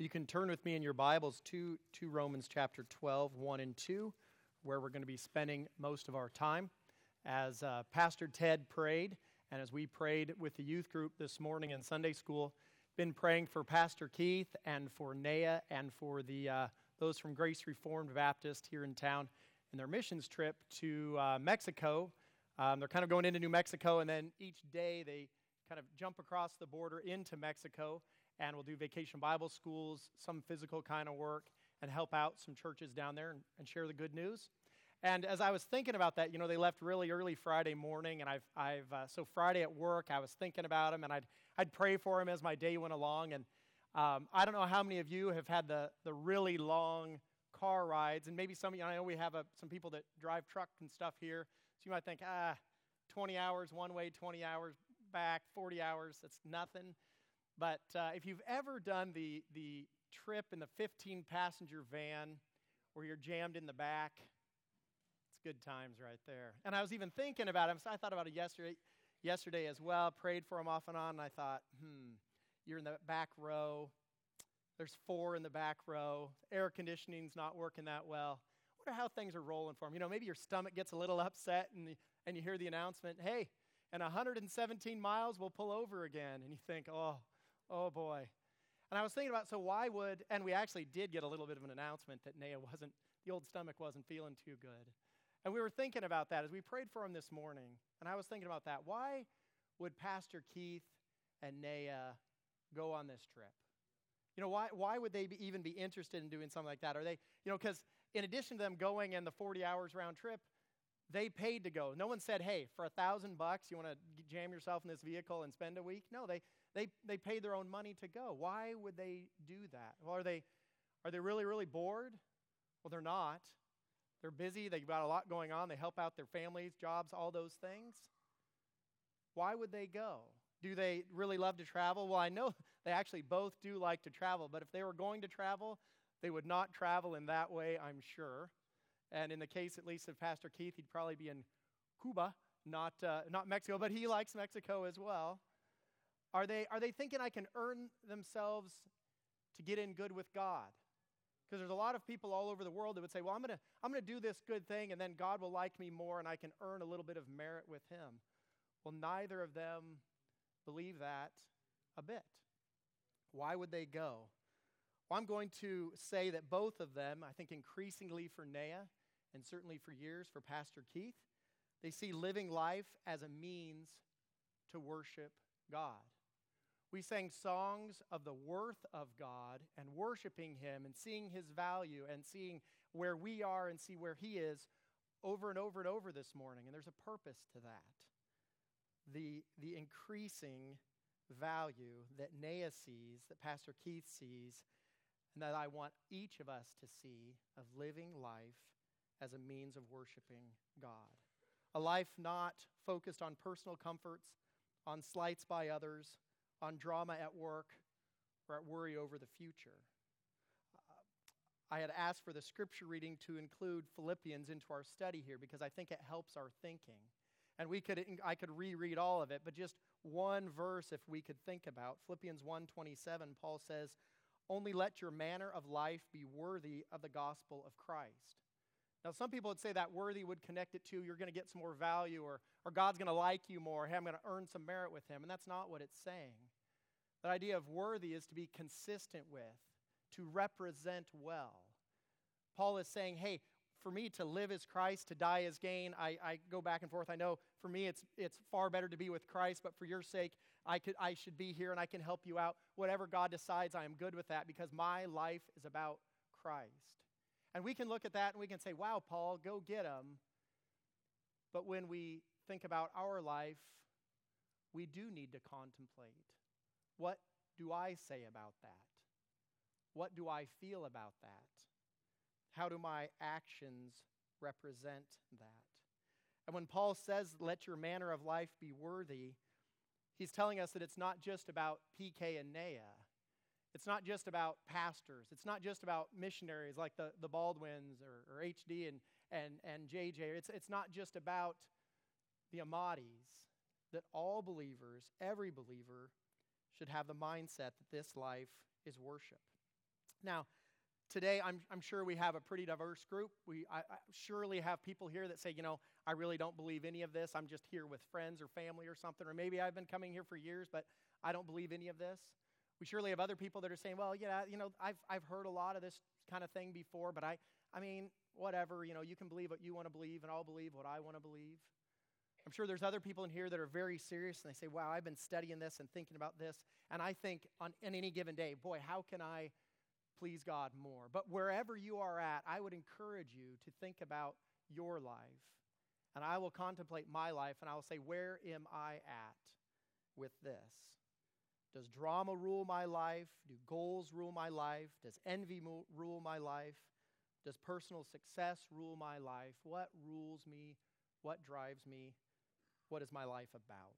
You can turn with me in your Bibles to, to Romans chapter 12, 1 and 2, where we're going to be spending most of our time. As uh, Pastor Ted prayed, and as we prayed with the youth group this morning in Sunday school, been praying for Pastor Keith and for Naya and for the, uh, those from Grace Reformed Baptist here in town in their missions trip to uh, Mexico. Um, they're kind of going into New Mexico, and then each day they kind of jump across the border into Mexico and we'll do vacation Bible schools, some physical kind of work, and help out some churches down there and, and, share the good news. And as I was thinking about that, you know, they left really early Friday morning, and I've, I've uh, so Friday at work, I was thinking about them, and I'd, I'd pray for them as my day went along. And um, I don't know how many of you have had the, the really long car rides, and maybe some of you, I know we have a, some people that drive truck and stuff here, so you might think, ah, 20 hours one way, 20 hours back, 40 hours, that's nothing. But uh, if you've ever done the, the trip in the 15 passenger van where you're jammed in the back, it's good times right there. And I was even thinking about it. I thought about it yesterday, yesterday as well, prayed for him off and on, and I thought, hmm, you're in the back row. There's four in the back row. Air conditioning's not working that well. I wonder how things are rolling for him. You know, maybe your stomach gets a little upset and, the, and you hear the announcement, hey, and 117 miles we'll pull over again. And you think, oh, Oh boy. And I was thinking about so why would, and we actually did get a little bit of an announcement that Naya wasn't, the old stomach wasn't feeling too good. And we were thinking about that as we prayed for him this morning. And I was thinking about that. Why would Pastor Keith and Naya go on this trip? You know, why, why would they be, even be interested in doing something like that? Are they, you know, because in addition to them going and the 40 hours round trip, they paid to go. No one said, hey, for a thousand bucks, you want to jam yourself in this vehicle and spend a week? No, they, they, they paid their own money to go. Why would they do that? Well, are they, are they really, really bored? Well, they're not. They're busy. They've got a lot going on. They help out their families, jobs, all those things. Why would they go? Do they really love to travel? Well, I know they actually both do like to travel, but if they were going to travel, they would not travel in that way, I'm sure. And in the case, at least, of Pastor Keith, he'd probably be in Cuba, not, uh, not Mexico, but he likes Mexico as well. Are they, are they thinking I can earn themselves to get in good with God? Because there's a lot of people all over the world that would say, well, I'm going to I'm going to do this good thing, and then God will like me more, and I can earn a little bit of merit with Him. Well, neither of them believe that a bit. Why would they go? Well, I'm going to say that both of them, I think increasingly for Naya, and certainly for years for Pastor Keith, they see living life as a means to worship God. We sang songs of the worth of God and worshiping Him and seeing His value and seeing where we are and see where He is over and over and over this morning. And there's a purpose to that. The, the increasing value that Naya sees, that Pastor Keith sees, and that I want each of us to see of living life as a means of worshiping God. A life not focused on personal comforts, on slights by others, on drama at work, or at worry over the future. I had asked for the scripture reading to include Philippians into our study here because I think it helps our thinking. And we could I could reread all of it, but just one verse if we could think about. Philippians 1:27 Paul says, "Only let your manner of life be worthy of the gospel of Christ." Now, some people would say that worthy would connect it to you're going to get some more value or, or God's going to like you more. Hey, I'm going to earn some merit with Him. And that's not what it's saying. The idea of worthy is to be consistent with, to represent well. Paul is saying, hey, for me to live as Christ, to die as gain, I, I go back and forth. I know for me it's, it's far better to be with Christ, but for your sake, I, could, I should be here and I can help you out. Whatever God decides, I am good with that because my life is about Christ. And we can look at that and we can say, wow, Paul, go get him. But when we think about our life, we do need to contemplate what do I say about that? What do I feel about that? How do my actions represent that? And when Paul says, let your manner of life be worthy, he's telling us that it's not just about PK and Naya. It's not just about pastors. It's not just about missionaries like the, the Baldwins or, or HD and, and, and JJ. It's, it's not just about the Amadis. That all believers, every believer, should have the mindset that this life is worship. Now, today I'm, I'm sure we have a pretty diverse group. We I, I surely have people here that say, you know, I really don't believe any of this. I'm just here with friends or family or something. Or maybe I've been coming here for years, but I don't believe any of this. We surely have other people that are saying, well, yeah, you know, I've, I've heard a lot of this kind of thing before, but I, I mean, whatever, you know, you can believe what you want to believe, and I'll believe what I want to believe. I'm sure there's other people in here that are very serious and they say, wow, I've been studying this and thinking about this. And I think on, on any given day, boy, how can I please God more? But wherever you are at, I would encourage you to think about your life. And I will contemplate my life and I will say, where am I at with this? Does drama rule my life? Do goals rule my life? Does envy rule my life? Does personal success rule my life? What rules me? What drives me? What is my life about?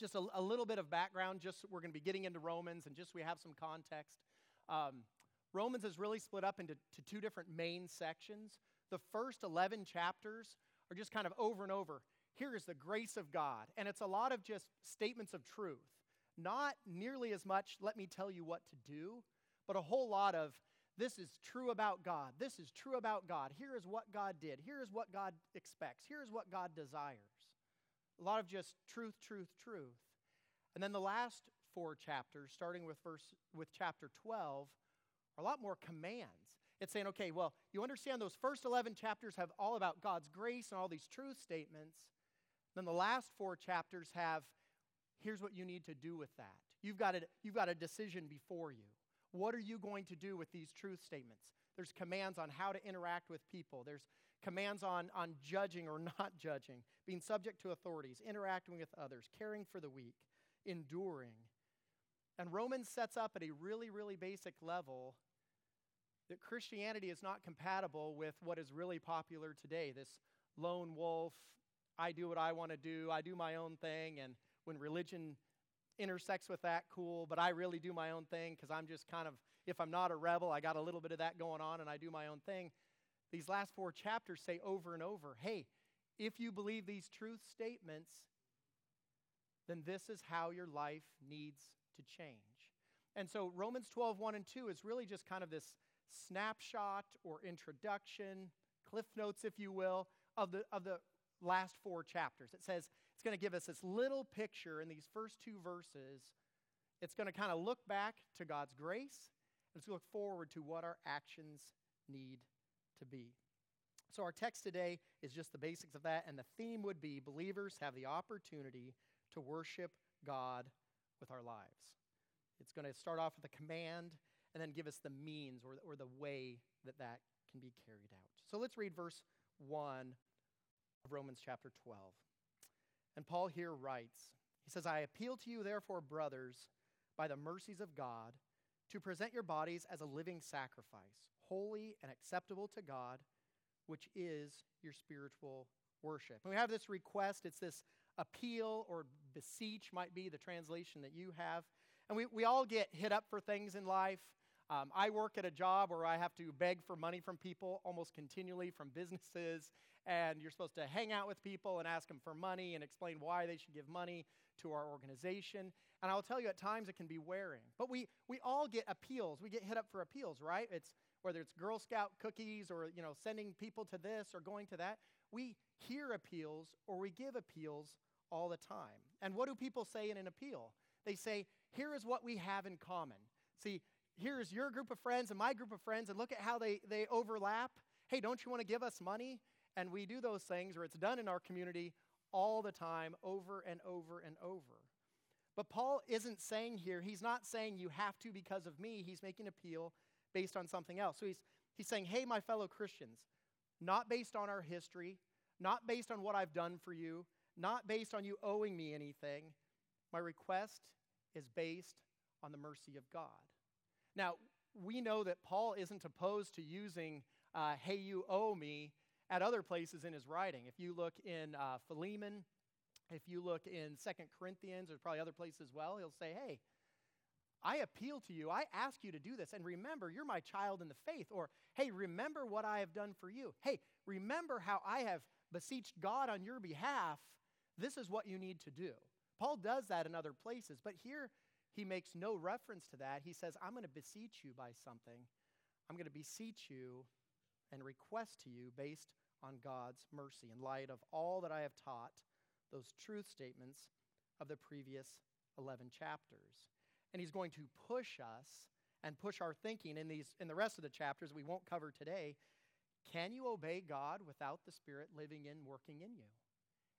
Just a, a little bit of background, just we're going to be getting into Romans and just we have some context. Um, Romans is really split up into two different main sections. The first 11 chapters are just kind of over and over. Here is the grace of God. And it's a lot of just statements of truth. Not nearly as much, let me tell you what to do, but a whole lot of this is true about God. This is true about God. Here is what God did. Here is what God expects. Here is what God desires. A lot of just truth, truth, truth. And then the last four chapters, starting with verse with chapter 12, are a lot more commands. It's saying, okay, well, you understand those first 11 chapters have all about God's grace and all these truth statements. Then the last four chapters have here's what you need to do with that. You've got a, you've got a decision before you. What are you going to do with these truth statements? There's commands on how to interact with people. There's commands on, on judging or not judging, being subject to authorities, interacting with others, caring for the weak, enduring. And Romans sets up at a really, really basic level that Christianity is not compatible with what is really popular today this lone wolf, I do what I want to do, I do my own thing, and when religion intersects with that, cool, but I really do my own thing because I'm just kind of, if I'm not a rebel, I got a little bit of that going on and I do my own thing. These last four chapters say over and over hey, if you believe these truth statements, then this is how your life needs to change. And so Romans 12, 1 and 2 is really just kind of this snapshot or introduction, cliff notes, if you will, of the, of the last four chapters. It says it's going to give us this little picture in these first two verses. It's going to kind of look back to God's grace, and it's going to look forward to what our actions need to be. So, our text today is just the basics of that, and the theme would be believers have the opportunity to worship God with our lives. It's going to start off with a command and then give us the means or, or the way that that can be carried out. So, let's read verse 1 of Romans chapter 12. And Paul here writes, he says, I appeal to you, therefore, brothers, by the mercies of God, to present your bodies as a living sacrifice, holy and acceptable to God, which is your spiritual worship. And we have this request, it's this appeal or beseech, might be the translation that you have. And we, we all get hit up for things in life. Um, I work at a job where I have to beg for money from people almost continually from businesses and you're supposed to hang out with people and ask them for money and explain why they should give money to our organization. And I'll tell you, at times it can be wearing. But we, we all get appeals. We get hit up for appeals, right? It's whether it's Girl Scout cookies or you know sending people to this or going to that. We hear appeals or we give appeals all the time. And what do people say in an appeal? They say, "Here is what we have in common." See, here's your group of friends and my group of friends, and look at how they, they overlap. Hey, don't you want to give us money? And we do those things, or it's done in our community all the time, over and over and over. But Paul isn't saying here, he's not saying you have to because of me. He's making appeal based on something else. So he's, he's saying, hey, my fellow Christians, not based on our history, not based on what I've done for you, not based on you owing me anything. My request is based on the mercy of God. Now, we know that Paul isn't opposed to using, uh, hey, you owe me, at other places in his writing. If you look in uh, Philemon, if you look in Second Corinthians, there's probably other places as well, he'll say, hey, I appeal to you. I ask you to do this. And remember, you're my child in the faith. Or, hey, remember what I have done for you. Hey, remember how I have beseeched God on your behalf. This is what you need to do. Paul does that in other places. But here, he makes no reference to that. He says, I'm going to beseech you by something. I'm going to beseech you and request to you based on God's mercy in light of all that I have taught, those truth statements of the previous 11 chapters. And he's going to push us and push our thinking in these in the rest of the chapters we won't cover today. Can you obey God without the Spirit living in, working in you?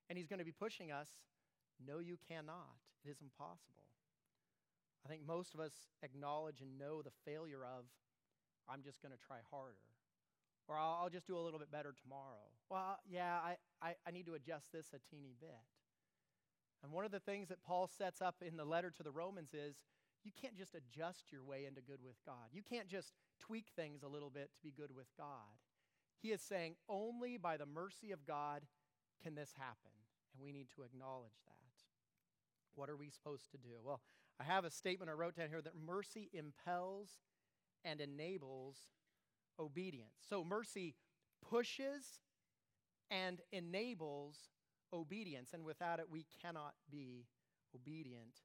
And he's going to be pushing us, no, you cannot. It is impossible. I think most of us acknowledge and know the failure of, I'm just going to try harder. Or I'll, I'll, just do a little bit better tomorrow. Well, yeah, I, I, I need to adjust this a teeny bit. And one of the things that Paul sets up in the letter to the Romans is you can't just adjust your way into good with God. You can't just tweak things a little bit to be good with God. He is saying only by the mercy of God can this happen. And we need to acknowledge that. What are we supposed to do? Well, I have a statement I wrote down here that mercy impels and enables obedience. So mercy pushes and enables obedience, and without it, we cannot be obedient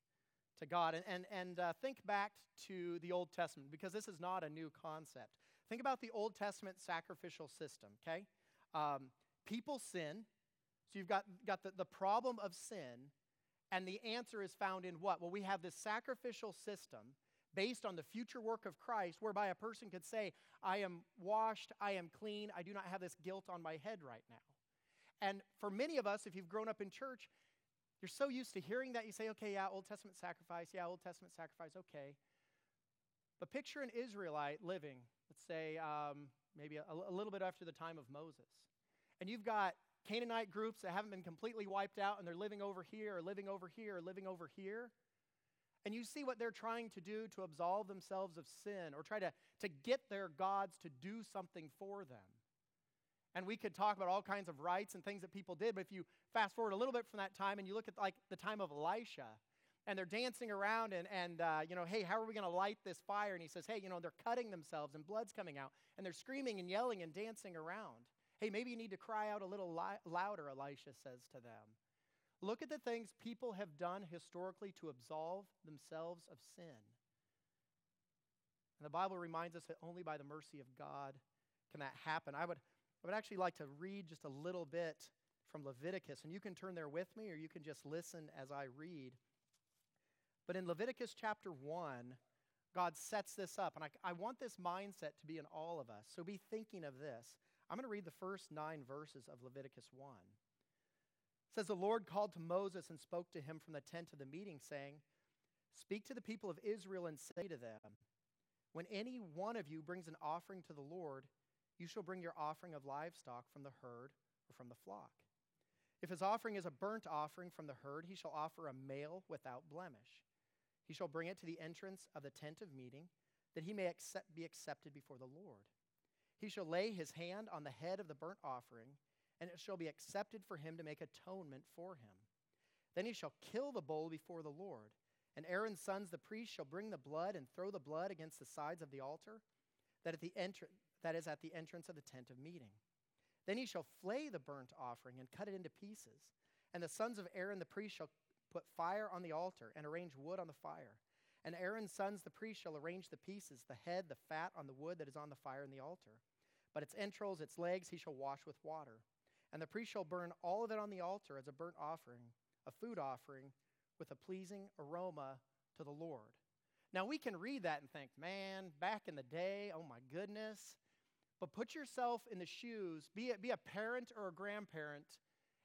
to God. And, and, and uh, think back to the Old Testament because this is not a new concept. Think about the Old Testament sacrificial system, okay? Um, people sin. So you've got, got the, the problem of sin, and the answer is found in what? Well, we have this sacrificial system based on the future work of Christ, whereby a person could say, I am washed, I am clean, I do not have this guilt on my head right now. And for many of us, if you've grown up in church, you're so used to hearing that you say, okay, yeah, Old Testament sacrifice, yeah, Old Testament sacrifice, okay. But picture an Israelite living, let's say, um, maybe a, a little bit after the time of Moses. And you've got Canaanite groups that haven't been completely wiped out and they're living over here or living over here or living over here. And you see what they're trying to do to absolve themselves of sin or try to, to get their gods to do something for them. And we could talk about all kinds of rites and things that people did, but if you fast forward a little bit from that time and you look at like the time of Elisha, and they're dancing around and, and uh, you know, hey, how are we going to light this fire? And he says, hey, you know, they're cutting themselves and blood's coming out, and they're screaming and yelling and dancing around. Hey, maybe you need to cry out a little li- louder, Elisha says to them. Look at the things people have done historically to absolve themselves of sin. And the Bible reminds us that only by the mercy of God can that happen. I would, I would actually like to read just a little bit from Leviticus, and you can turn there with me or you can just listen as I read. But in Leviticus chapter 1, God sets this up, and I, I want this mindset to be in all of us. So be thinking of this. I'm going to read the first nine verses of Leviticus 1. It says, The Lord called to Moses and spoke to him from the tent of the meeting, saying, Speak to the people of Israel and say to them, When any one of you brings an offering to the Lord, you shall bring your offering of livestock from the herd or from the flock. If his offering is a burnt offering from the herd, he shall offer a male without blemish. He shall bring it to the entrance of the tent of meeting, that he may accept, be accepted before the Lord. He shall lay his hand on the head of the burnt offering and it shall be accepted for him to make atonement for him. Then he shall kill the bull before the Lord. And Aaron's sons, the priests, shall bring the blood and throw the blood against the sides of the altar that, at the entr- that is at the entrance of the tent of meeting. Then he shall flay the burnt offering and cut it into pieces. And the sons of Aaron the priest shall put fire on the altar and arrange wood on the fire. And Aaron's sons the priest shall arrange the pieces, the head, the fat on the wood that is on the fire in the altar. But its entrails, its legs, he shall wash with water. And the priest shall burn all of it on the altar as a burnt offering, a food offering, with a pleasing aroma to the Lord. Now we can read that and think, man, back in the day, oh my goodness. But put yourself in the shoes, be a, be a parent or a grandparent,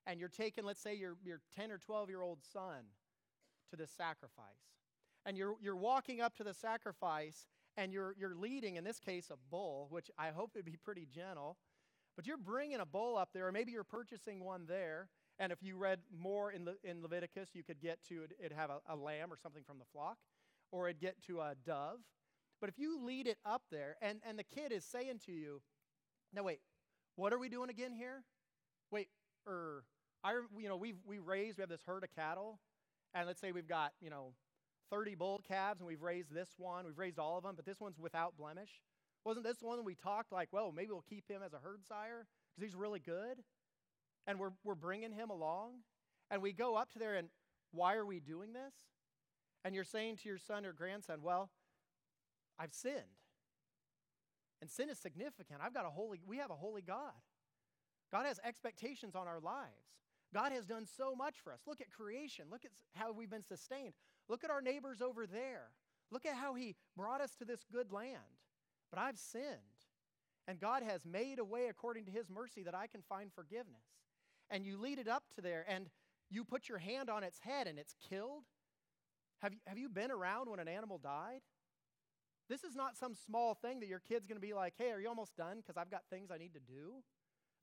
and you're taking, let's say, your, your 10 or 12 year old son to the sacrifice. And you're, you're walking up to the sacrifice and you're, you're leading, in this case, a bull, which I hope would be pretty gentle. But you're bringing a bull up there, or maybe you're purchasing one there. And if you read more in, Le- in Leviticus, you could get to it, it'd have a, a lamb or something from the flock, or it'd get to a dove. But if you lead it up there, and, and the kid is saying to you, now wait, what are we doing again here? Wait, er, I, you know, we've, we raised, we have this herd of cattle, and let's say we've got, you know, 30 bull calves, and we've raised this one, we've raised all of them, but this one's without blemish. Wasn't this one we talked like, well, maybe we'll keep him as a herd sire because he's really good? And we're, we're bringing him along. And we go up to there, and why are we doing this? And you're saying to your son or grandson, Well, I've sinned. And sin is significant. I've got a holy, we have a holy God. God has expectations on our lives. God has done so much for us. Look at creation. Look at how we've been sustained. Look at our neighbors over there. Look at how He brought us to this good land. But I've sinned. And God has made a way according to His mercy that I can find forgiveness. And you lead it up to there, and you put your hand on its head, and it's killed. Have you, have you been around when an animal died? This is not some small thing that your kid's going to be like, hey, are you almost done? Because I've got things I need to do.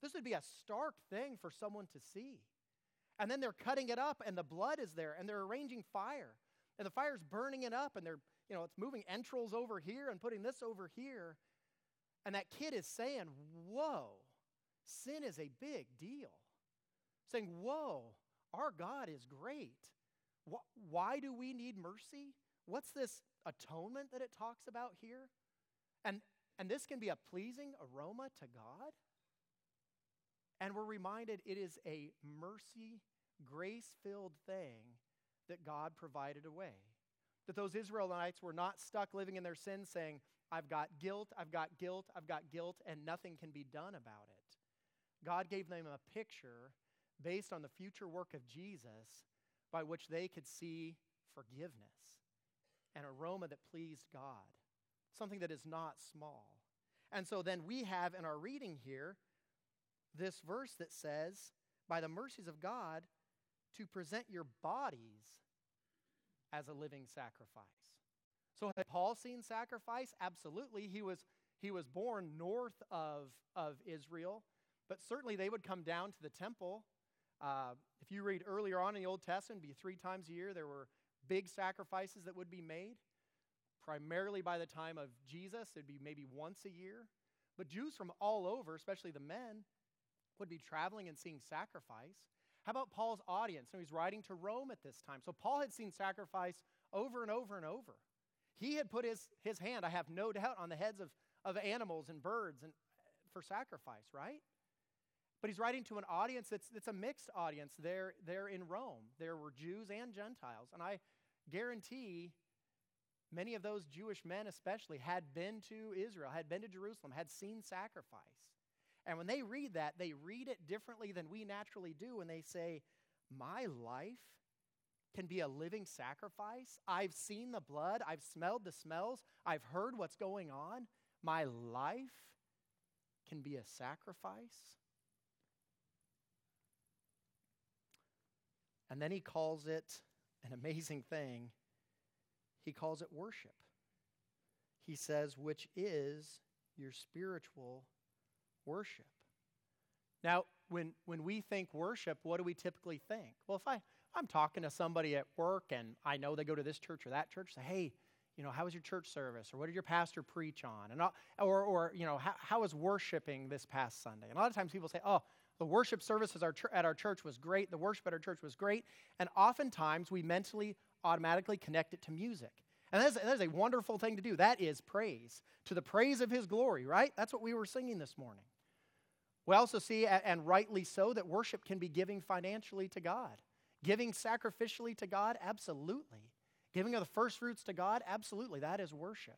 This would be a stark thing for someone to see. And then they're cutting it up, and the blood is there, and they're arranging fire. And the fire's burning it up, and they're, you know, it's moving entrails over here and putting this over here. And that kid is saying, Whoa, sin is a big deal. Saying, Whoa, our God is great. Why do we need mercy? What's this atonement that it talks about here? And, and this can be a pleasing aroma to God. And we're reminded it is a mercy, grace filled thing that God provided a way. That those Israelites were not stuck living in their sins saying, I've got guilt, I've got guilt, I've got guilt, and nothing can be done about it. God gave them a picture based on the future work of Jesus by which they could see forgiveness, an aroma that pleased God, something that is not small. And so then we have in our reading here this verse that says, By the mercies of God, to present your bodies as a living sacrifice. So had Paul seen sacrifice? Absolutely. He was, he was born north of, of Israel, but certainly they would come down to the temple uh, if you read earlier on in the Old Testament, be three times a year, there were big sacrifices that would be made. Primarily by the time of Jesus, it'd be maybe once a year. But Jews from all over, especially the men, would be traveling and seeing sacrifice. How about Paul's audience? So he's writing to Rome at this time. So Paul had seen sacrifice over and over and over. He had put his, his hand, I have no doubt, on the heads of, of animals and birds and, for sacrifice, right? But he's writing to an audience that's, that's a mixed audience there, there in Rome. There were Jews and Gentiles. And I guarantee many of those Jewish men, especially, had been to Israel, had been to Jerusalem, had seen sacrifice. And when they read that, they read it differently than we naturally do. And they say, My life can be a living sacrifice. I've seen the blood, I've smelled the smells, I've heard what's going on. My life can be a sacrifice. And then he calls it an amazing thing. He calls it worship. He says, which is your spiritual worship. Now, when, when we think worship, what do we typically think? Well, if I, I'm talking to somebody at work and I know they go to this church or that church, say, hey, you know, how was your church service? Or what did your pastor preach on? And, or, or you know, how, how was worshiping this past Sunday? And a lot of times people say, oh, the worship service at our church was great. The worship at our church was great. And oftentimes we mentally automatically connect it to music. And that is, that is a wonderful thing to do. That is praise, to the praise of his glory, right? That's what we were singing this morning. We also see, and rightly so, that worship can be giving financially to God. Giving sacrificially to God, absolutely. Giving of the first fruits to God, absolutely. That is worship.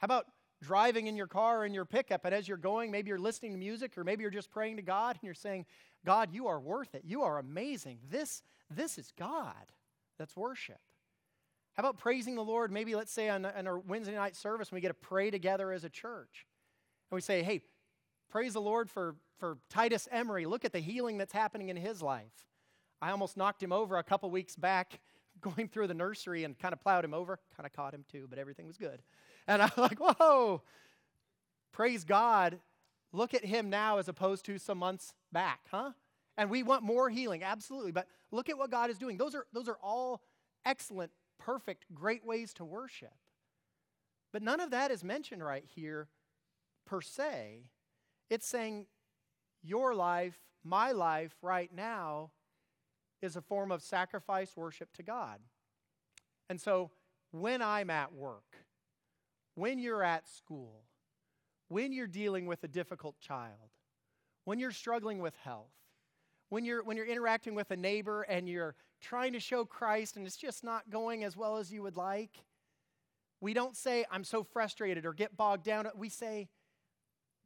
How about driving in your car or in your pickup, and as you're going, maybe you're listening to music, or maybe you're just praying to God, and you're saying, God, you are worth it. You are amazing. This, this is God. That's worship. How about praising the Lord? Maybe let's say on, on our Wednesday night service, we get to pray together as a church. And we say, hey, praise the Lord for, for Titus Emery. Look at the healing that's happening in his life. I almost knocked him over a couple weeks back going through the nursery and kind of plowed him over. Kind of caught him too, but everything was good. And I'm like, whoa, praise God. Look at him now as opposed to some months back, huh? And we want more healing, absolutely. But look at what God is doing. Those are, those are all excellent, perfect, great ways to worship. But none of that is mentioned right here per se. It's saying your life, my life right now, is a form of sacrifice worship to God. And so when I'm at work, when you're at school, when you're dealing with a difficult child, when you're struggling with health, When you're, when you're interacting with a neighbor and you're trying to show Christ and it's just not going as well as you would like, we don't say, I'm so frustrated or get bogged down. We say,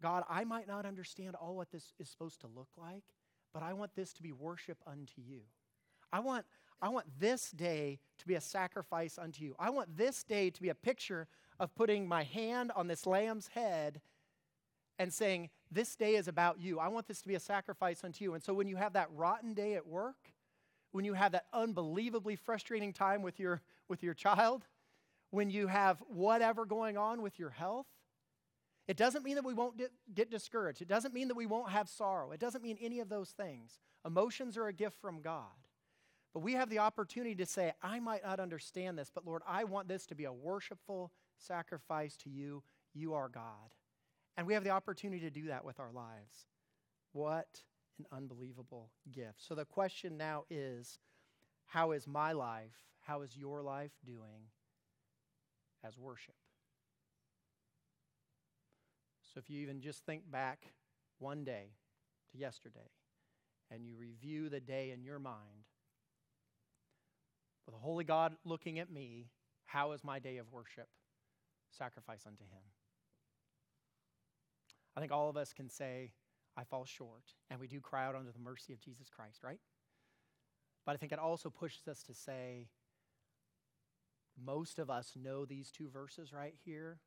God, I might not understand all what this is supposed to look like, but I want this to be worship unto you. I want, I want this day to be a sacrifice unto you. I want this day to be a picture of putting my hand on this lamb's head and saying, This day is about you. I want this to be a sacrifice unto you. And so when you have that rotten day at work, when you have that unbelievably frustrating time with your, with your child, when you have whatever going on with your health, it doesn't mean that we won't get discouraged. It doesn't mean that we won't have sorrow. It doesn't mean any of those things. Emotions are a gift from God. But we have the opportunity to say, I might not understand this, but Lord, I want this to be a worshipful sacrifice to you. You are God. And we have the opportunity to do that with our lives. What an unbelievable gift. So the question now is how is my life, how is your life doing as worship? So if you even just think back one day to yesterday and you review the day in your mind, with a holy God looking at me, how is my day of worship? Sacrifice unto him. I think all of us can say, I fall short, and we do cry out under the mercy of Jesus Christ, right? But I think it also pushes us to say, most of us know these two verses right here,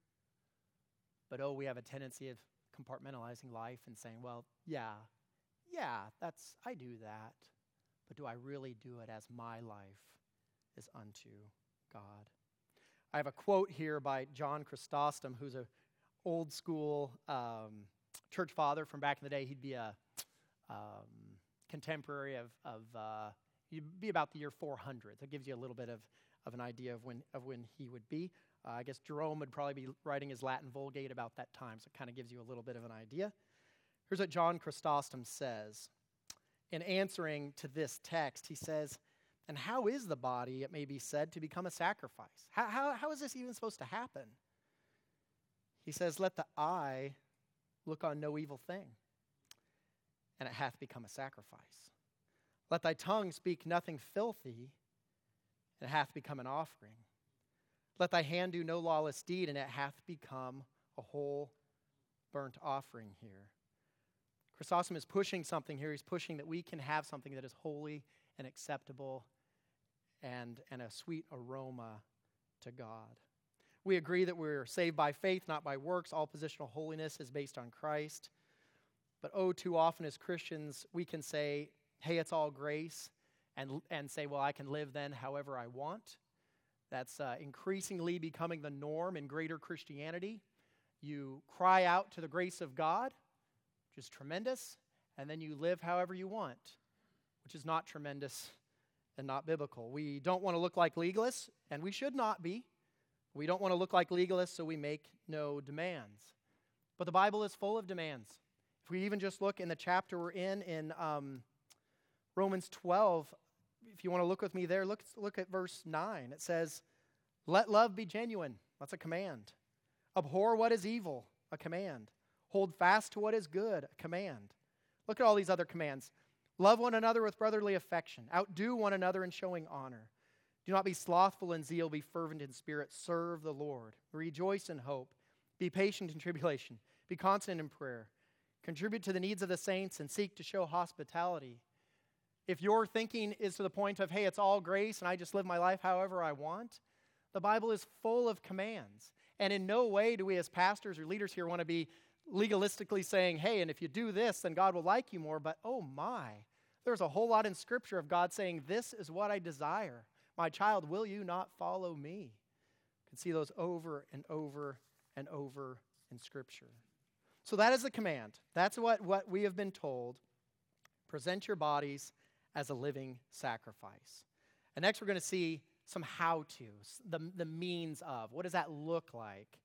but oh, we have a tendency of compartmentalizing life and saying, well, yeah, yeah, that's, I do that. But do I really do it as my life is unto God? I have a quote here by John Chrysostom, who's a old school um, church father from back in the day. He'd be a um, contemporary of, of uh, he'd be about the year 400. That gives you a little bit of, of an idea of when, of when he would be. Uh, I guess Jerome would probably be writing his Latin Vulgate about that time, so it kind of gives you a little bit of an idea. Here's what John Chrysostom says. In answering to this text, he says, And how is the body, it may be said, to become a sacrifice? How, how, how is this even supposed to happen? He says, Let the eye look on no evil thing, and it hath become a sacrifice. Let thy tongue speak nothing filthy, and it hath become an offering. Let thy hand do no lawless deed, and it hath become a whole burnt offering here. Chrysostom is pushing something here. He's pushing that we can have something that is holy and acceptable and, and a sweet aroma to God. We agree that we're saved by faith, not by works. All positional holiness is based on Christ. But oh, too often as Christians, we can say, hey, it's all grace, and, and say, well, I can live then however I want. That's uh, increasingly becoming the norm in greater Christianity. You cry out to the grace of God, which is tremendous, and then you live however you want, which is not tremendous and not biblical. We don't want to look like legalists, and we should not be. We don't want to look like legalists, so we make no demands. But the Bible is full of demands. If we even just look in the chapter we're in, in um, Romans 12, if you want to look with me there, look, look at verse 9. It says, Let love be genuine. That's a command. Abhor what is evil, a command. Hold fast to what is good, a command. Look at all these other commands. Love one another with brotherly affection. Outdo one another in showing honor. Do not be slothful in zeal, be fervent in spirit. Serve the Lord. Rejoice in hope. Be patient in tribulation. Be constant in prayer. Contribute to the needs of the saints and seek to show hospitality if your thinking is to the point of, hey, it's all grace and I just live my life however I want, the Bible is full of commands. And in no way do we, as pastors or leaders here, want to be legalistically saying, hey, and if you do this, then God will like you more. But oh my, there's a whole lot in Scripture of God saying, this is what I desire. My child, will you not follow me? You can see those over and over and over in Scripture. So that is the command. That's what, what we have been told. Present your bodies as a living sacrifice. And next, we're going to see some how to's, the, the means of. What does that look like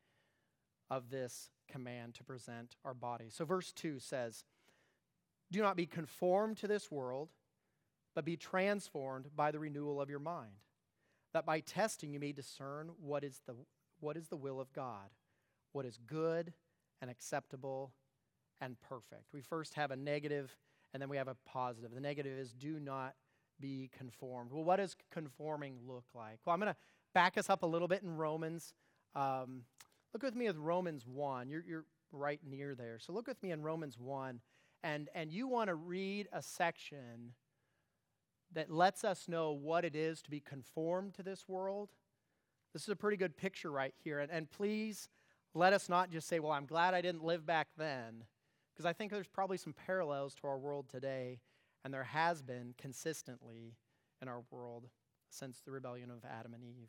of this command to present our bodies? So, verse 2 says, Do not be conformed to this world, but be transformed by the renewal of your mind, that by testing you may discern what is the, what is the will of God, what is good and acceptable and perfect. We first have a negative And then we have a positive. The negative is do not be conformed. Well, what does conforming look like? Well, I'm going to back us up a little bit in Romans. Um, look with me with Romans 1. You're, you're right near there. So look with me in Romans 1. And, and you want to read a section that lets us know what it is to be conformed to this world. This is a pretty good picture right here. And, and please let us not just say, well, I'm glad I didn't live back then, because I think there's probably some parallels to our world today, and there has been consistently in our world since the rebellion of Adam and Eve.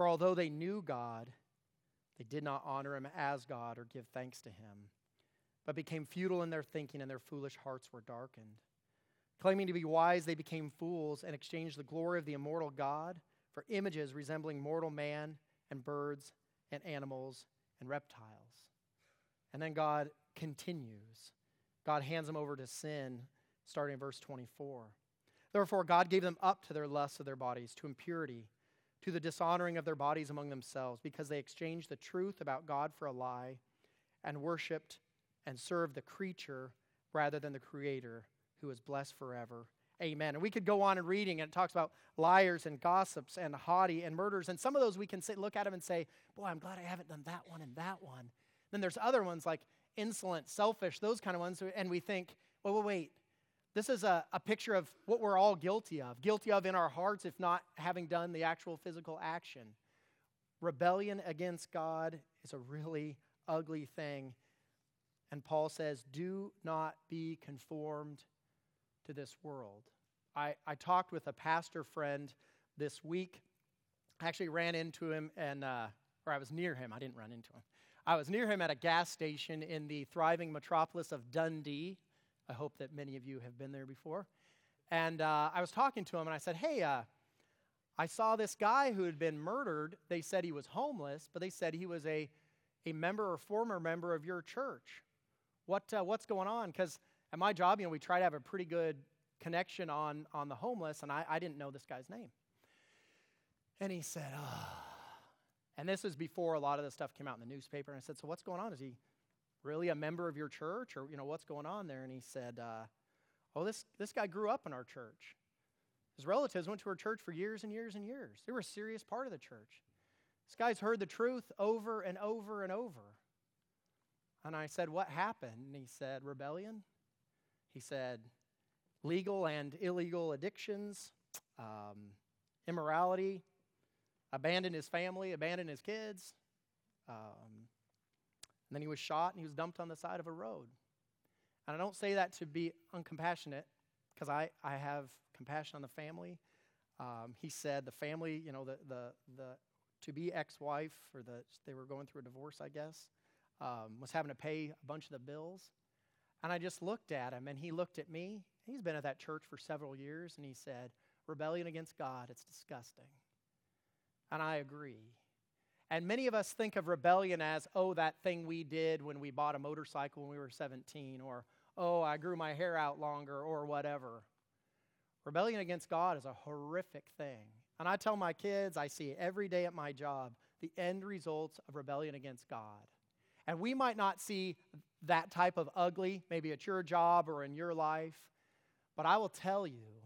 For although they knew God, they did not honor him as God or give thanks to him, but became futile in their thinking, and their foolish hearts were darkened. Claiming to be wise, they became fools and exchanged the glory of the immortal God for images resembling mortal man and birds and animals and reptiles. And then God continues. God hands them over to sin, starting in verse 24. Therefore, God gave them up to their lusts of their bodies, to impurity, to the dishonoring of their bodies among themselves, because they exchanged the truth about God for a lie and worshiped and served the creature rather than the Creator, who is blessed forever. Amen. And we could go on and reading, and it talks about liars and gossips and haughty and murders. And some of those we can say, look at them and say, Boy, I'm glad I haven't done that one and that one. Then there's other ones like insolent, selfish, those kind of ones. And we think, well, well wait, this is a, a picture of what we're all guilty of, guilty of in our hearts, if not having done the actual physical action. Rebellion against God is a really ugly thing. And Paul says, do not be conformed to this world. I, I talked with a pastor friend this week. I actually ran into him, and uh, or I was near him. I didn't run into him. I was near him at a gas station in the thriving metropolis of Dundee. I hope that many of you have been there before. And uh, I was talking to him, and I said, Hey, uh, I saw this guy who had been murdered. They said he was homeless, but they said he was a, a member or former member of your church. What, uh, what's going on? Because at my job, you know, we try to have a pretty good connection on, on the homeless, and I, I didn't know this guy's name. And he said, oh. And this was before a lot of the stuff came out in the newspaper. And I said, so what's going on? Is he really a member of your church? Or, you know, what's going on there? And he said, uh, oh, this, this guy grew up in our church. His relatives went to our church for years and years and years. They were a serious part of the church. This guy's heard the truth over and over and over. And I said, What happened? And he said, Rebellion. He said, legal and illegal addictions, um, immorality, abandoned his family, abandoned his kids. Um, and then he was shot and he was dumped on the side of a road. And I don't say that to be uncompassionate because I, I have compassion on the family. Um, he said the family, you know, the, the, the to be ex wife, or the, they were going through a divorce, I guess, um, was having to pay a bunch of the bills. And I just looked at him, and he looked at me. He's been at that church for several years, and he said, Rebellion against God, it's disgusting. And I agree. And many of us think of rebellion as, oh, that thing we did when we bought a motorcycle when we were 17, or, oh, I grew my hair out longer, or whatever. Rebellion against God is a horrific thing. And I tell my kids, I see every day at my job, the end results of rebellion against God. And we might not see that type of ugly, maybe at your job or in your life, but I will tell you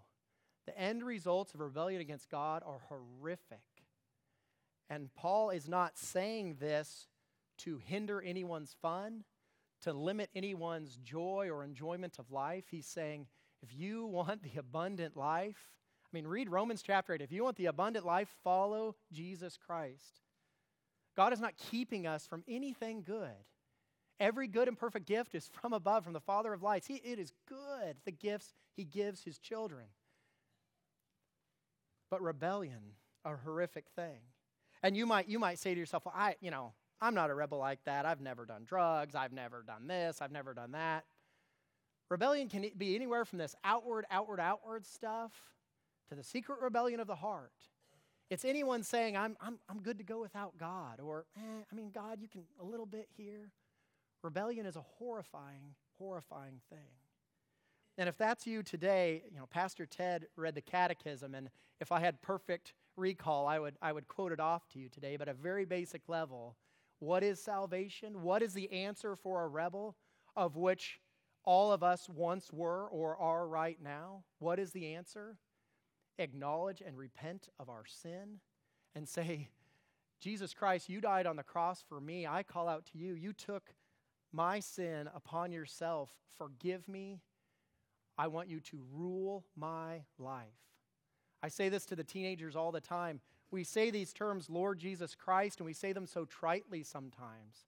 the end results of rebellion against God are horrific. And Paul is not saying this to hinder anyone's fun, to limit anyone's joy or enjoyment of life. He's saying, if you want the abundant life, I mean, read Romans chapter 8. If you want the abundant life, follow Jesus Christ. God is not keeping us from anything good. Every good and perfect gift is from above, from the Father of lights. He, it is good, the gifts He gives His children. But rebellion, a horrific thing. And you might, you might say to yourself, well, I, you know, I'm not a rebel like that. I've never done drugs. I've never done this. I've never done that. Rebellion can be anywhere from this outward, outward, outward stuff to the secret rebellion of the heart. It's anyone saying, I'm, I'm, I'm good to go without God, or, eh, I mean, God, you can a little bit here. Rebellion is a horrifying, horrifying thing. And if that's you today, you know, Pastor Ted read the catechism, and if I had perfect recall, I would, I would quote it off to you today, but at a very basic level, what is salvation? What is the answer for a rebel, of which all of us once were or are right now? What is the answer? Acknowledge and repent of our sin and say, Jesus Christ, you died on the cross for me. I call out to you. You took my sin upon yourself. Forgive me. I want you to rule my life. I say this to the teenagers all the time. We say these terms, Lord Jesus Christ, and we say them so tritely sometimes.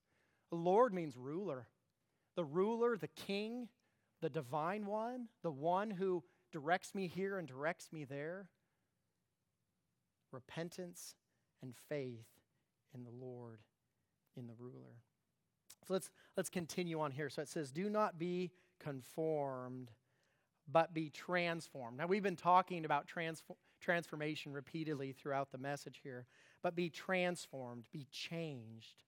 Lord means ruler. The ruler, the king, the divine one, the one who directs me here and directs me there. Repentance and faith in the Lord, in the ruler. So let's, let's continue on here. So it says, Do not be conformed, but be transformed. Now, we've been talking about transform, transformation repeatedly throughout the message here, but be transformed, be changed,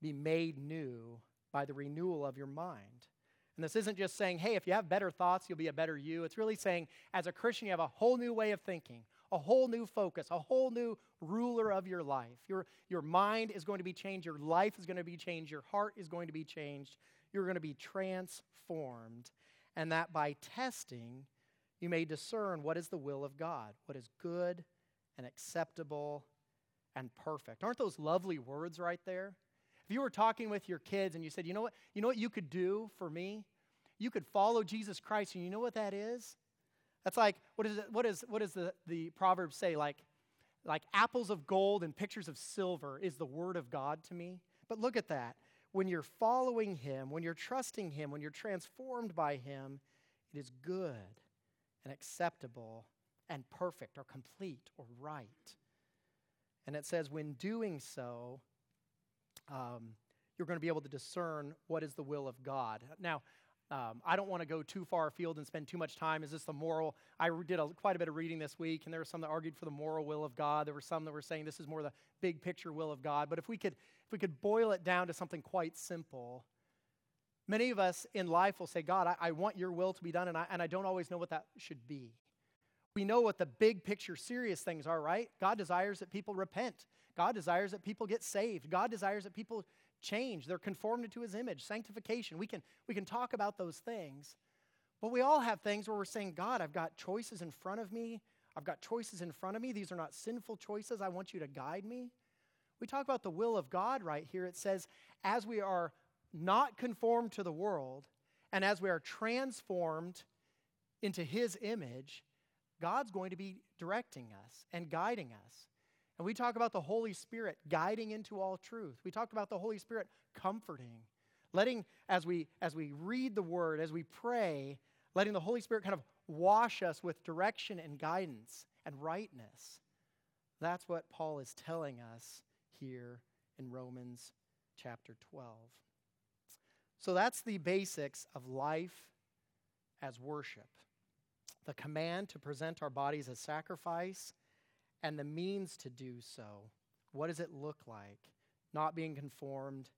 be made new by the renewal of your mind. And this isn't just saying, hey, if you have better thoughts, you'll be a better you. It's really saying, as a Christian, you have a whole new way of thinking, a whole new focus, a whole new ruler of your life. Your, your mind is going to be changed, your life is going to be changed, your heart is going to be changed. You're going to be transformed. And that by testing, you may discern what is the will of God, what is good and acceptable and perfect. Aren't those lovely words right there? If you were talking with your kids and you said, you know what, you know what you could do for me? You could follow Jesus Christ, and you know what that is? That's like, what is it, what is what does the, the proverb say? Like, like apples of gold and pictures of silver is the word of God to me. But look at that. When you're following him, when you're trusting him, when you're transformed by him, it is good and acceptable and perfect or complete or right. And it says, when doing so, um, you're going to be able to discern what is the will of God. Now, um, I don't want to go too far afield and spend too much time. Is this the moral? I did a, quite a bit of reading this week, and there were some that argued for the moral will of God. There were some that were saying this is more the big picture will of God. But if we could, if we could boil it down to something quite simple, many of us in life will say, God, I, I want your will to be done, and I, and I don't always know what that should be. We know what the big picture, serious things are, right? God desires that people repent. God desires that people get saved. God desires that people change. They're conformed to his image, sanctification. We can, we can talk about those things. But we all have things where we're saying, God, I've got choices in front of me. I've got choices in front of me. These are not sinful choices. I want you to guide me. We talk about the will of God right here. It says, as we are not conformed to the world, and as we are transformed into his image, God's going to be directing us and guiding us. And we talk about the Holy Spirit guiding into all truth. We talk about the Holy Spirit comforting, letting, as we, as we read the Word, as we pray, letting the Holy Spirit kind of wash us with direction and guidance and rightness. That's what Paul is telling us here in Romans chapter 12. So that's the basics of life as worship the command to present our bodies as sacrifice and the means to do so. What does it look like? Not being conformed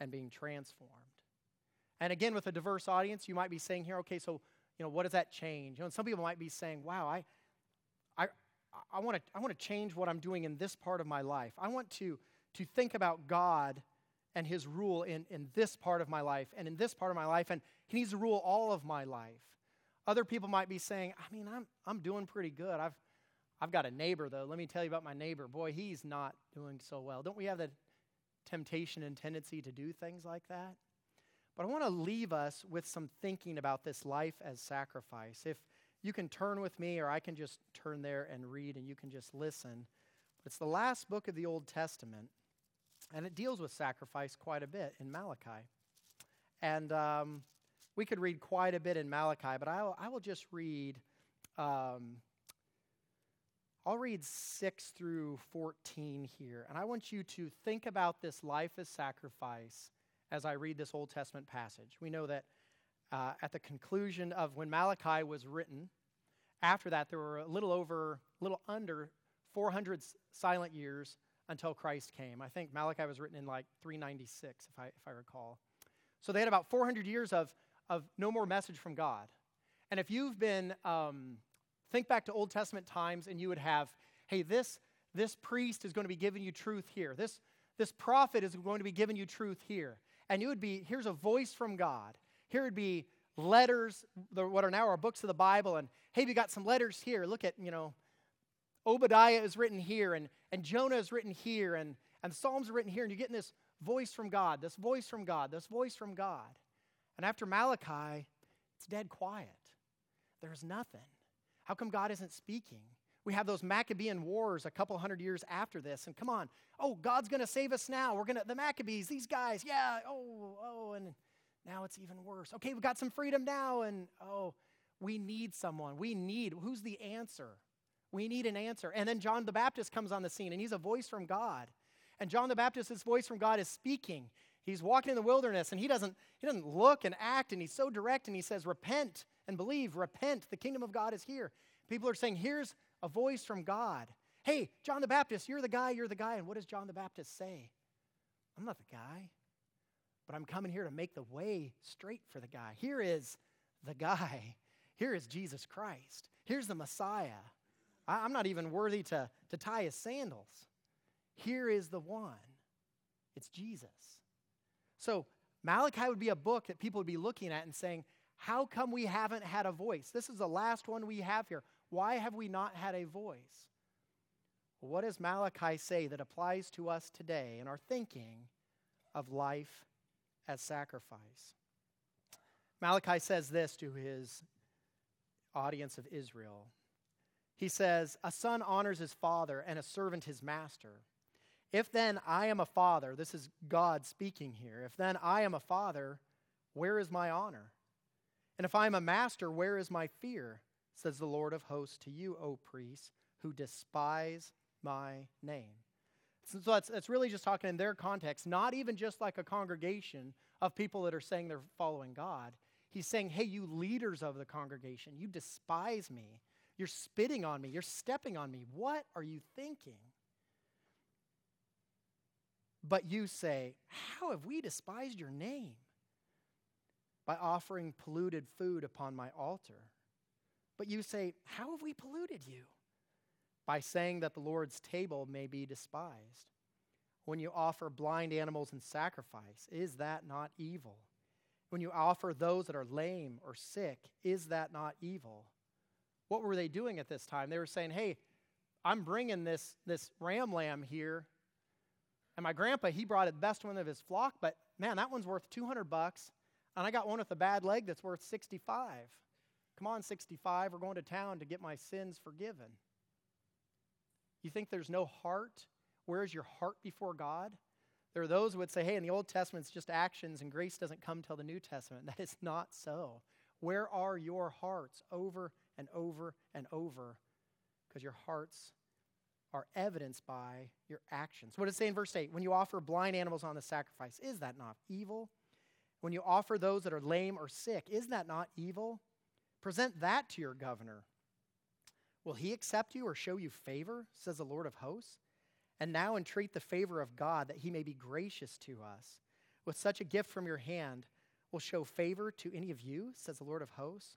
and being transformed. And again, with a diverse audience, you might be saying here, okay, so you know, what does that change? You know, some people might be saying, wow, I, I, I want to, I want to change what I'm doing in this part of my life. I want to, to think about God and His rule in, in this part of my life and in this part of my life, and He needs to rule all of my life. Other people might be saying, I mean, I'm, I'm doing pretty good. I've, I've got a neighbor, though. Let me tell you about my neighbor. Boy, he's not doing so well. Don't we have the temptation and tendency to do things like that? But I want to leave us with some thinking about this life as sacrifice. If you can turn with me, or I can just turn there and read, and you can just listen. It's the last book of the Old Testament, and it deals with sacrifice quite a bit in Malachi. And um, we could read quite a bit in Malachi, but I will, I will just read. Um, I'll read 6 through 14 here, and I want you to think about this life as sacrifice as I read this Old Testament passage. We know that uh, at the conclusion of when Malachi was written. After that, there were a little over, a little under 400 silent years until Christ came. I think Malachi was written in like 396, if I, if I recall. So they had about 400 years of, of no more message from God. And if you've been, um, think back to Old Testament times and you would have, hey, this, this priest is going to be giving you truth here. This, this prophet is going to be giving you truth here. And you would be, here's a voice from God. Here would be letters, the, what are now our books of the Bible, and hey, we got some letters here. Look at, you know, Obadiah is written here, and, and Jonah is written here, and, and Psalms are written here, and you're getting this voice from God, this voice from God, this voice from God. And after Malachi, it's dead quiet. There's nothing. How come God isn't speaking? We have those Maccabean wars a couple hundred years after this, and come on, oh, God's going to save us now. We're going to, the Maccabees, these guys, yeah, oh, oh, and now it's even worse. Okay, we've got some freedom now, and oh, we need someone. We need, who's the answer? We need an answer. And then John the Baptist comes on the scene, and he's a voice from God. And John the Baptist's voice from God is speaking. He's walking in the wilderness, and he doesn't, he doesn't look and act, and he's so direct, and he says, Repent and believe, repent, the kingdom of God is here. People are saying, Here's a voice from God. Hey, John the Baptist, you're the guy, you're the guy. And what does John the Baptist say? I'm not the guy, but I'm coming here to make the way straight for the guy. Here is the guy. Here is Jesus Christ. Here's the Messiah. I'm not even worthy to, to tie his sandals. Here is the one. It's Jesus. So, Malachi would be a book that people would be looking at and saying, How come we haven't had a voice? This is the last one we have here. Why have we not had a voice? What does Malachi say that applies to us today in our thinking of life as sacrifice? Malachi says this to his audience of Israel he says, A son honors his father, and a servant his master. If then I am a father, this is God speaking here, if then I am a father, where is my honor? And if I am a master, where is my fear? Says the Lord of hosts to you, O priests, who despise my name. So that's, that's really just talking in their context, not even just like a congregation of people that are saying they're following God. He's saying, hey, you leaders of the congregation, you despise me. You're spitting on me. You're stepping on me. What are you thinking? But you say, How have we despised your name? By offering polluted food upon my altar. But you say, How have we polluted you? By saying that the Lord's table may be despised. When you offer blind animals in sacrifice, is that not evil? When you offer those that are lame or sick, is that not evil? What were they doing at this time? They were saying, hey, I'm bringing this, this ram lamb here. And my grandpa, he brought the best one of his flock, but man, that one's worth 200 bucks. And I got one with a bad leg that's worth 65. Come on, 65, we're going to town to get my sins forgiven. You think there's no heart? Where's your heart before God? There are those who would say, hey, in the Old Testament, it's just actions and grace doesn't come till the New Testament. That is not so. Where are your hearts over and over and over because your hearts are evidenced by your actions. What does it say in verse 8? When you offer blind animals on the sacrifice, is that not evil? When you offer those that are lame or sick, is that not evil? Present that to your governor. Will he accept you or show you favor, says the Lord of hosts? And now entreat the favor of God that he may be gracious to us. With such a gift from your hand, will show favor to any of you, says the Lord of hosts?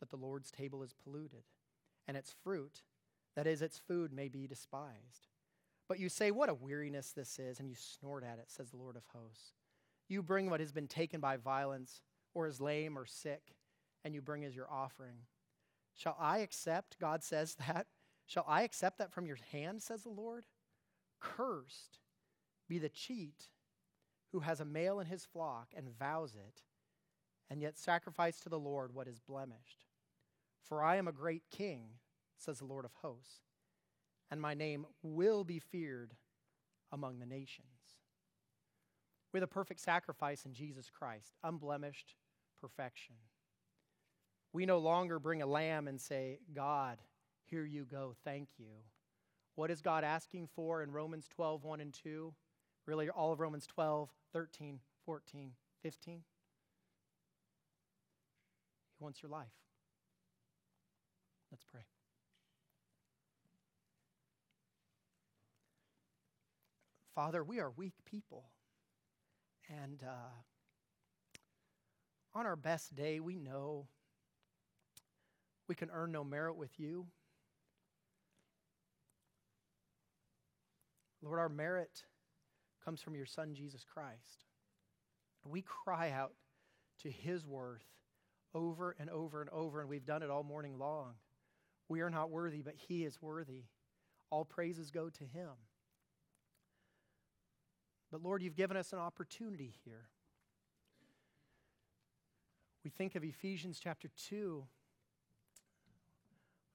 that the Lord's table is polluted, and its fruit, that is, its food, may be despised. But you say, What a weariness this is, and you snort at it, says the Lord of hosts. You bring what has been taken by violence, or is lame or sick, and you bring as your offering. Shall I accept, God says that, shall I accept that from your hand, says the Lord? Cursed be the cheat who has a male in his flock and vows it and yet sacrifice to the Lord what is blemished. For I am a great king, says the Lord of hosts, and my name will be feared among the nations. With a perfect sacrifice in Jesus Christ, unblemished perfection. We no longer bring a lamb and say, God, here you go, thank you. What is God asking for in Romans 12, 1 and 2? Really, all of Romans 12, 13, 14, 15? He wants your life. Let's pray. Father, we are weak people. And uh, on our best day, we know we can earn no merit with you. Lord, our merit comes from your Son, Jesus Christ. We cry out to his worth over and over and over, and we've done it all morning long. We are not worthy, but he is worthy. All praises go to him. But Lord, you've given us an opportunity here. We think of Ephesians chapter 2.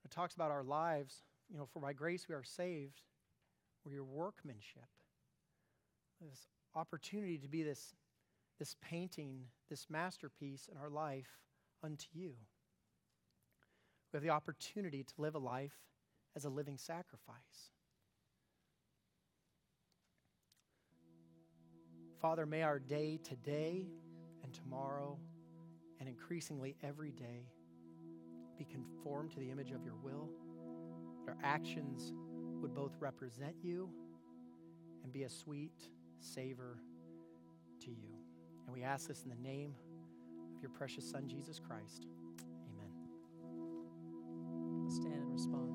It talks about our lives. You know, for by grace we are saved. We're your workmanship. This opportunity to be this, this painting, this masterpiece in our life unto you. We have the opportunity to live a life as a living sacrifice. Father, may our day today and tomorrow and increasingly every day be conformed to the image of your will. That our actions would both represent you and be a sweet savor to you. And we ask this in the name of your precious Son, Jesus Christ. Stand and respond.